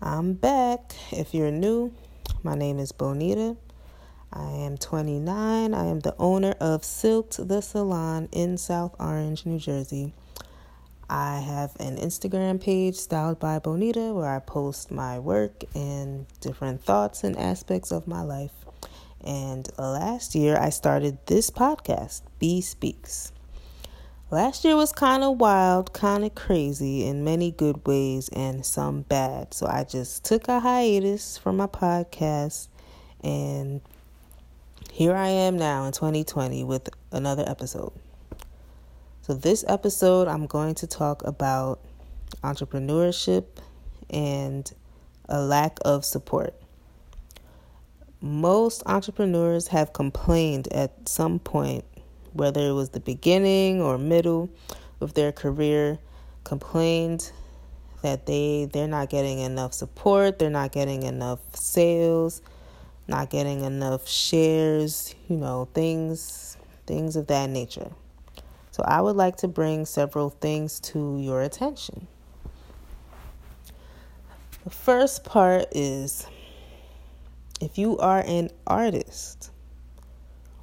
I'm back. If you're new, my name is Bonita. I am 29. I am the owner of Silked the Salon in South Orange, New Jersey. I have an Instagram page styled by Bonita where I post my work and different thoughts and aspects of my life. And last year I started this podcast, B Speaks. Last year was kind of wild, kind of crazy in many good ways and some bad. So I just took a hiatus from my podcast and here I am now in 2020 with another episode. So, this episode, I'm going to talk about entrepreneurship and a lack of support. Most entrepreneurs have complained at some point whether it was the beginning or middle of their career, complained that they they're not getting enough support, they're not getting enough sales, not getting enough shares, you know, things things of that nature. So I would like to bring several things to your attention. The first part is if you are an artist,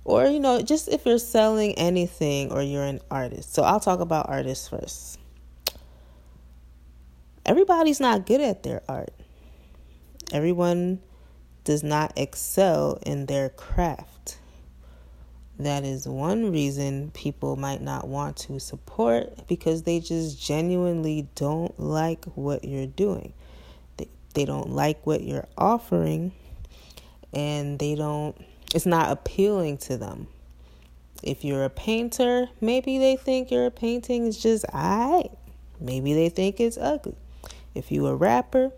or you know just if you're selling anything or you're an artist. So i'll talk about artists first. Everybody's not good at their art. Everyone does not excel in their craft. That is one reason people might not want to support because they just genuinely don't like what you're doing. They, they don't like what you're offering and they don't it's not appealing to them. If you're a painter, maybe they think your painting is just alright. Maybe they think it's ugly. If you're a rapper,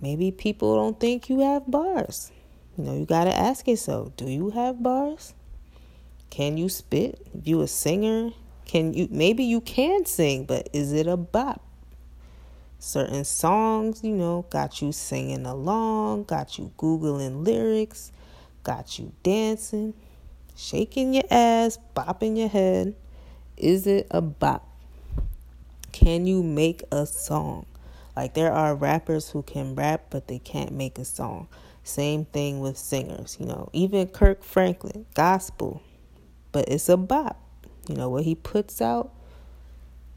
maybe people don't think you have bars. You know, you got to ask yourself, do you have bars? Can you spit? If you a singer, can you maybe you can sing, but is it a bop? Certain songs, you know, got you singing along, got you googling lyrics, got you dancing, shaking your ass, bopping your head. Is it a bop? Can you make a song? Like there are rappers who can rap, but they can't make a song. Same thing with singers, you know, even Kirk Franklin, gospel, but it's a bop. You know, what he puts out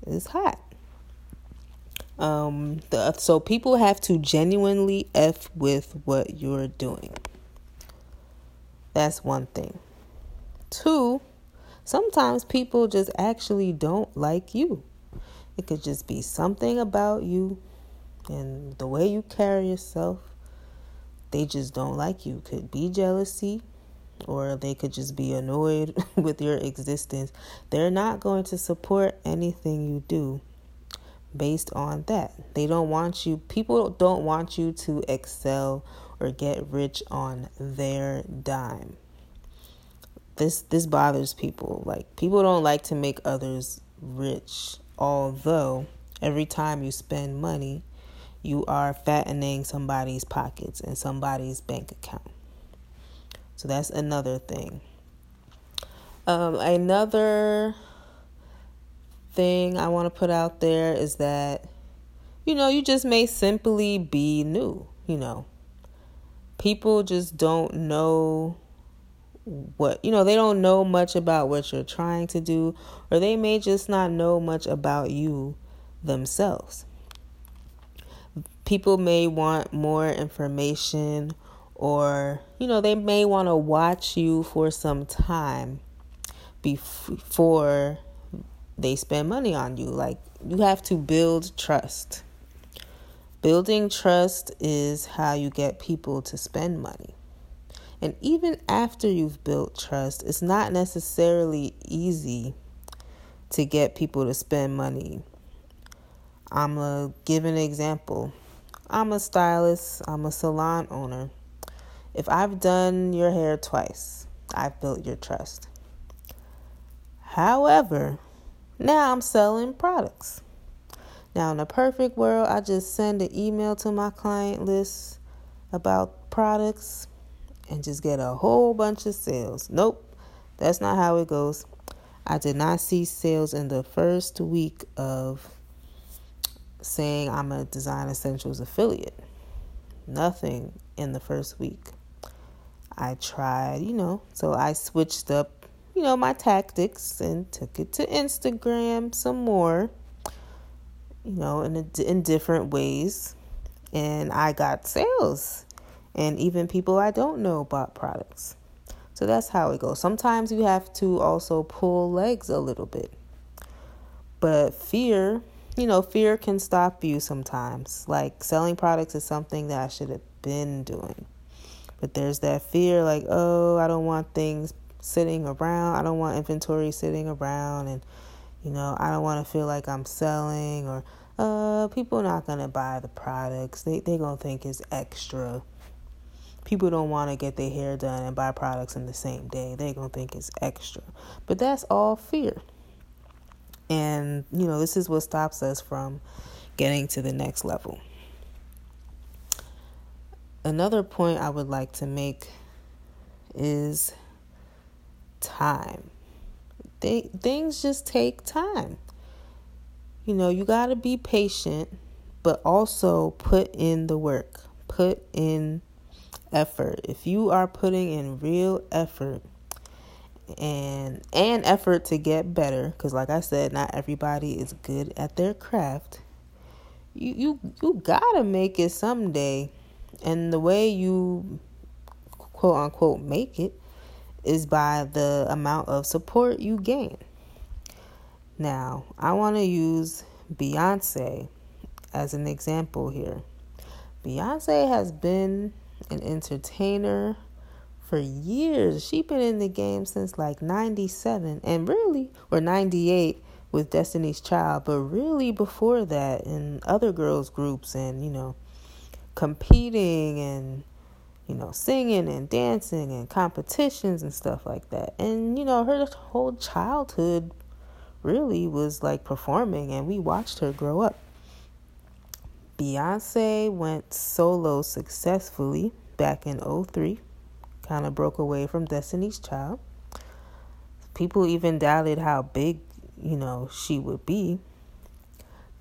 is hot. Um, the, so people have to genuinely F with what you're doing. That's one thing. Two, sometimes people just actually don't like you. It could just be something about you and the way you carry yourself. They just don't like you. Could be jealousy, or they could just be annoyed with your existence. They're not going to support anything you do based on that. They don't want you, people don't want you to excel or get rich on their dime. This this bothers people. Like people don't like to make others rich, although every time you spend money, you are fattening somebody's pockets and somebody's bank account. So that's another thing. Um, another thing I want to put out there is that, you know, you just may simply be new, you know people just don't know what you know they don't know much about what you're trying to do or they may just not know much about you themselves. People may want more information or you know they may want to watch you for some time before they spend money on you. Like you have to build trust Building trust is how you get people to spend money. And even after you've built trust, it's not necessarily easy to get people to spend money. I'm going to give an example. I'm a stylist, I'm a salon owner. If I've done your hair twice, I've built your trust. However, now I'm selling products. Now, in a perfect world, I just send an email to my client list about products and just get a whole bunch of sales. Nope, that's not how it goes. I did not see sales in the first week of saying I'm a Design Essentials affiliate. Nothing in the first week. I tried, you know, so I switched up, you know, my tactics and took it to Instagram some more, you know, in a, in different ways, and I got sales, and even people I don't know bought products. So that's how it goes. Sometimes you have to also pull legs a little bit. But fear, you know, fear can stop you sometimes. Like selling products is something that I should have been doing. But there's that fear like, oh, I don't want things sitting around. I don't want inventory sitting around and you know, I don't want to feel like I'm selling or uh people are not going to buy the products. They they to think it's extra. People don't want to get their hair done and buy products in the same day. They're going to think it's extra. But that's all fear. And, you know, this is what stops us from getting to the next level. Another point I would like to make is time. Th- things just take time. You know, you got to be patient, but also put in the work. Put in effort. If you are putting in real effort and and effort to get better cuz like I said not everybody is good at their craft. You you you got to make it someday. And the way you quote unquote make it is by the amount of support you gain. Now, I want to use Beyonce as an example here. Beyonce has been an entertainer for years. She's been in the game since like 97 and really or 98 with Destiny's Child, but really before that in other girls groups and, you know, competing and you know, singing and dancing and competitions and stuff like that. And you know, her whole childhood really was like performing and we watched her grow up. Beyonce went solo successfully back in 03, kind of broke away from Destiny's Child. People even doubted how big, you know, she would be.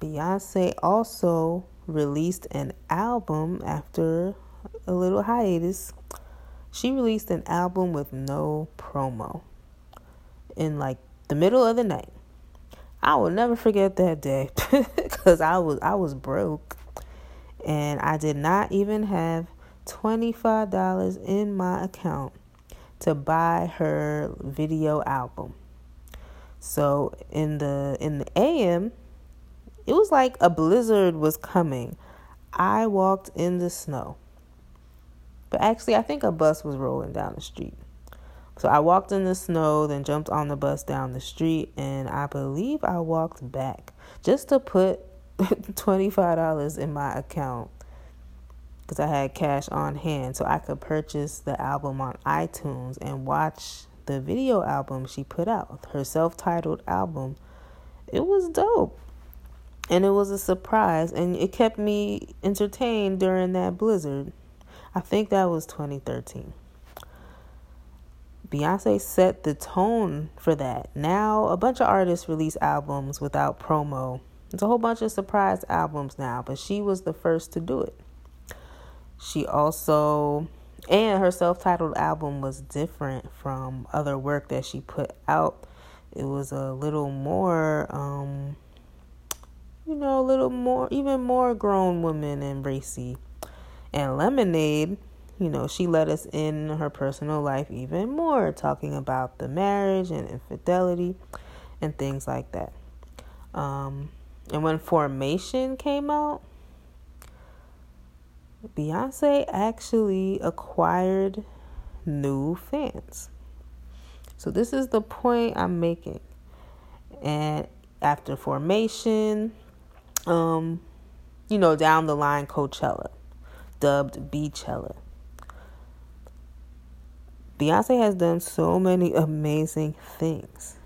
Beyonce also released an album after a little hiatus. She released an album with no promo in like the middle of the night. I will never forget that day because I was I was broke and I did not even have $25 in my account to buy her video album. So in the in the AM, it was like a blizzard was coming. I walked in the snow. But actually, I think a bus was rolling down the street. So I walked in the snow, then jumped on the bus down the street, and I believe I walked back just to put $25 in my account because I had cash on hand so I could purchase the album on iTunes and watch the video album she put out, her self titled album. It was dope. And it was a surprise, and it kept me entertained during that blizzard. I think that was 2013. Beyonce set the tone for that. Now, a bunch of artists release albums without promo it's a whole bunch of surprise albums now, but she was the first to do it. She also, and her self titled album was different from other work that she put out. It was a little more, um, you know, a little more, even more grown woman and racy. And Lemonade, you know, she let us in her personal life even more, talking about the marriage and infidelity and things like that. Um, and when Formation came out, Beyonce actually acquired new fans. So this is the point I'm making. And after Formation, um, you know, down the line Coachella, dubbed Beachella. Beyonce has done so many amazing things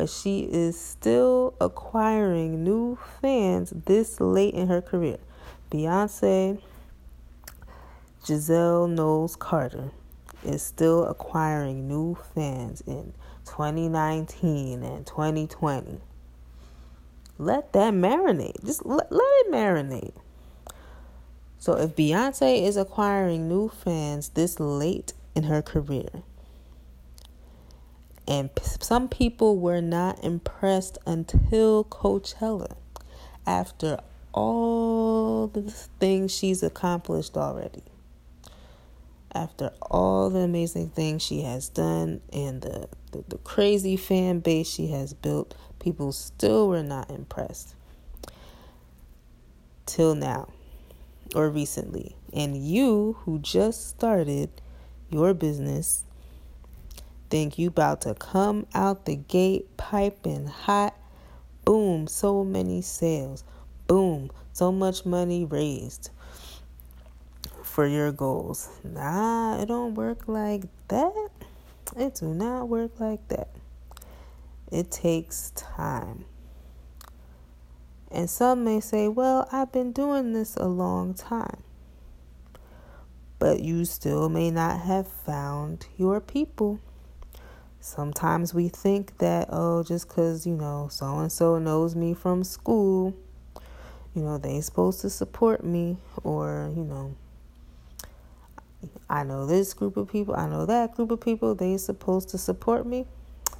but she is still acquiring new fans this late in her career. Beyonce, Giselle Knowles Carter is still acquiring new fans in 2019 and 2020. Let that marinate. Just let, let it marinate. So if Beyonce is acquiring new fans this late in her career, and some people were not impressed until Coachella after all the things she's accomplished already. After all the amazing things she has done and the, the, the crazy fan base she has built, people still were not impressed. Till now, or recently. And you, who just started your business, think you about to come out the gate piping hot. Boom, so many sales. Boom, so much money raised for your goals. Nah, it don't work like that. It do not work like that. It takes time. And some may say, well, I've been doing this a long time. But you still may not have found your people. Sometimes we think that, oh, just because, you know, so and so knows me from school, you know, they're supposed to support me, or, you know, I know this group of people, I know that group of people, they're supposed to support me.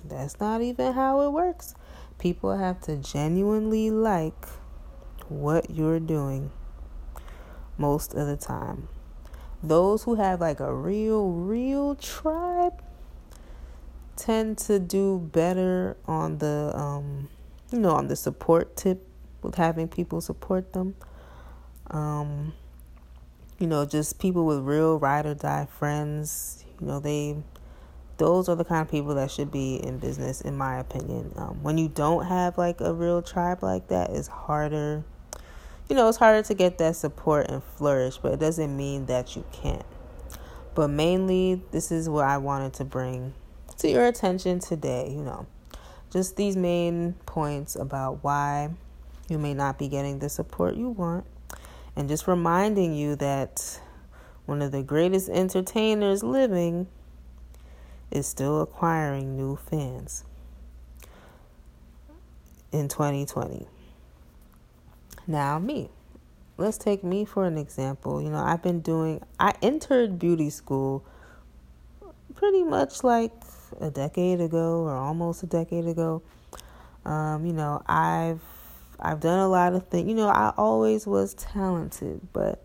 That's not even how it works. People have to genuinely like what you're doing most of the time. Those who have like a real, real tribe tend to do better on the um you know on the support tip with having people support them um you know just people with real ride or die friends you know they those are the kind of people that should be in business in my opinion. Um, when you don't have like a real tribe like that it's harder you know it's harder to get that support and flourish but it doesn't mean that you can't. But mainly this is what i wanted to bring to your attention today, you know, just these main points about why you may not be getting the support you want, and just reminding you that one of the greatest entertainers living is still acquiring new fans in 2020. Now, me. Let's take me for an example. You know, I've been doing, I entered beauty school pretty much like a decade ago or almost a decade ago. Um, you know, I've I've done a lot of things. You know, I always was talented, but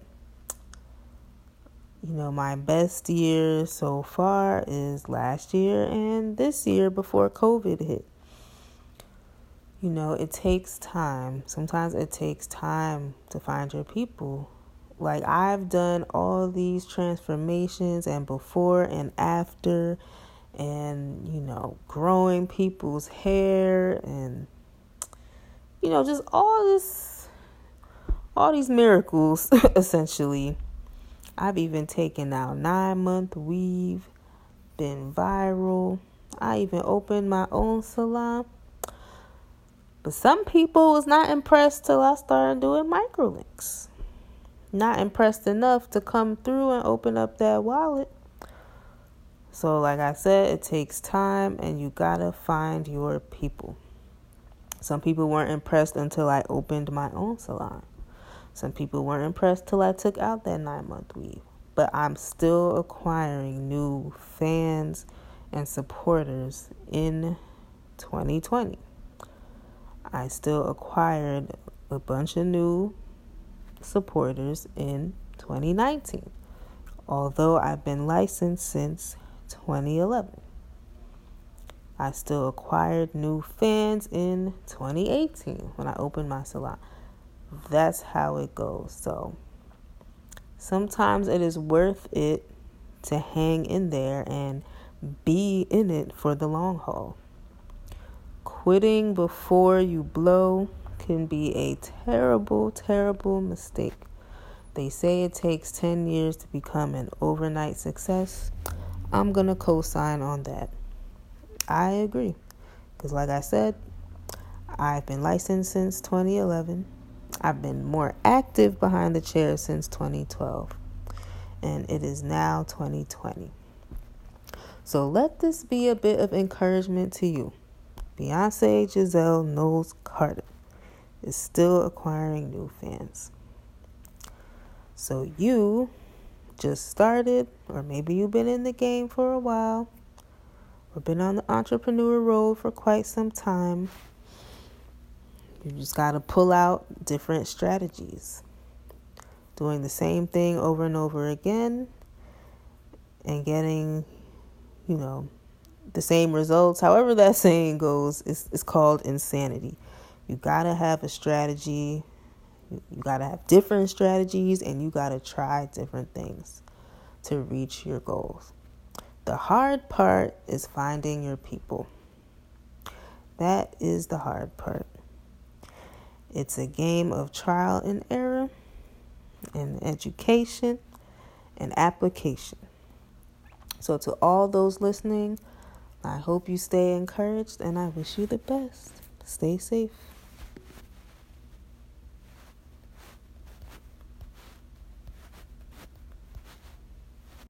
you know, my best year so far is last year and this year before COVID hit. You know, it takes time. Sometimes it takes time to find your people. Like I've done all these transformations and before and after and you know growing people's hair and you know just all this all these miracles essentially i've even taken out nine month weave been viral i even opened my own salon but some people was not impressed till i started doing microlinks not impressed enough to come through and open up that wallet so, like I said, it takes time and you gotta find your people. Some people weren't impressed until I opened my own salon. Some people weren't impressed till I took out that nine month weave. But I'm still acquiring new fans and supporters in 2020. I still acquired a bunch of new supporters in 2019. Although I've been licensed since 2011. I still acquired new fans in 2018 when I opened my salon. That's how it goes. So sometimes it is worth it to hang in there and be in it for the long haul. Quitting before you blow can be a terrible, terrible mistake. They say it takes 10 years to become an overnight success. I'm going to co sign on that. I agree. Because, like I said, I've been licensed since 2011. I've been more active behind the chair since 2012. And it is now 2020. So let this be a bit of encouragement to you. Beyonce Giselle Knowles Carter is still acquiring new fans. So you just started, or maybe you've been in the game for a while, or been on the entrepreneur road for quite some time. You just got to pull out different strategies. Doing the same thing over and over again and getting, you know, the same results. However, that saying goes, it's, it's called insanity. You got to have a strategy. You got to have different strategies and you got to try different things to reach your goals. The hard part is finding your people. That is the hard part. It's a game of trial and error, and education and application. So, to all those listening, I hope you stay encouraged and I wish you the best. Stay safe.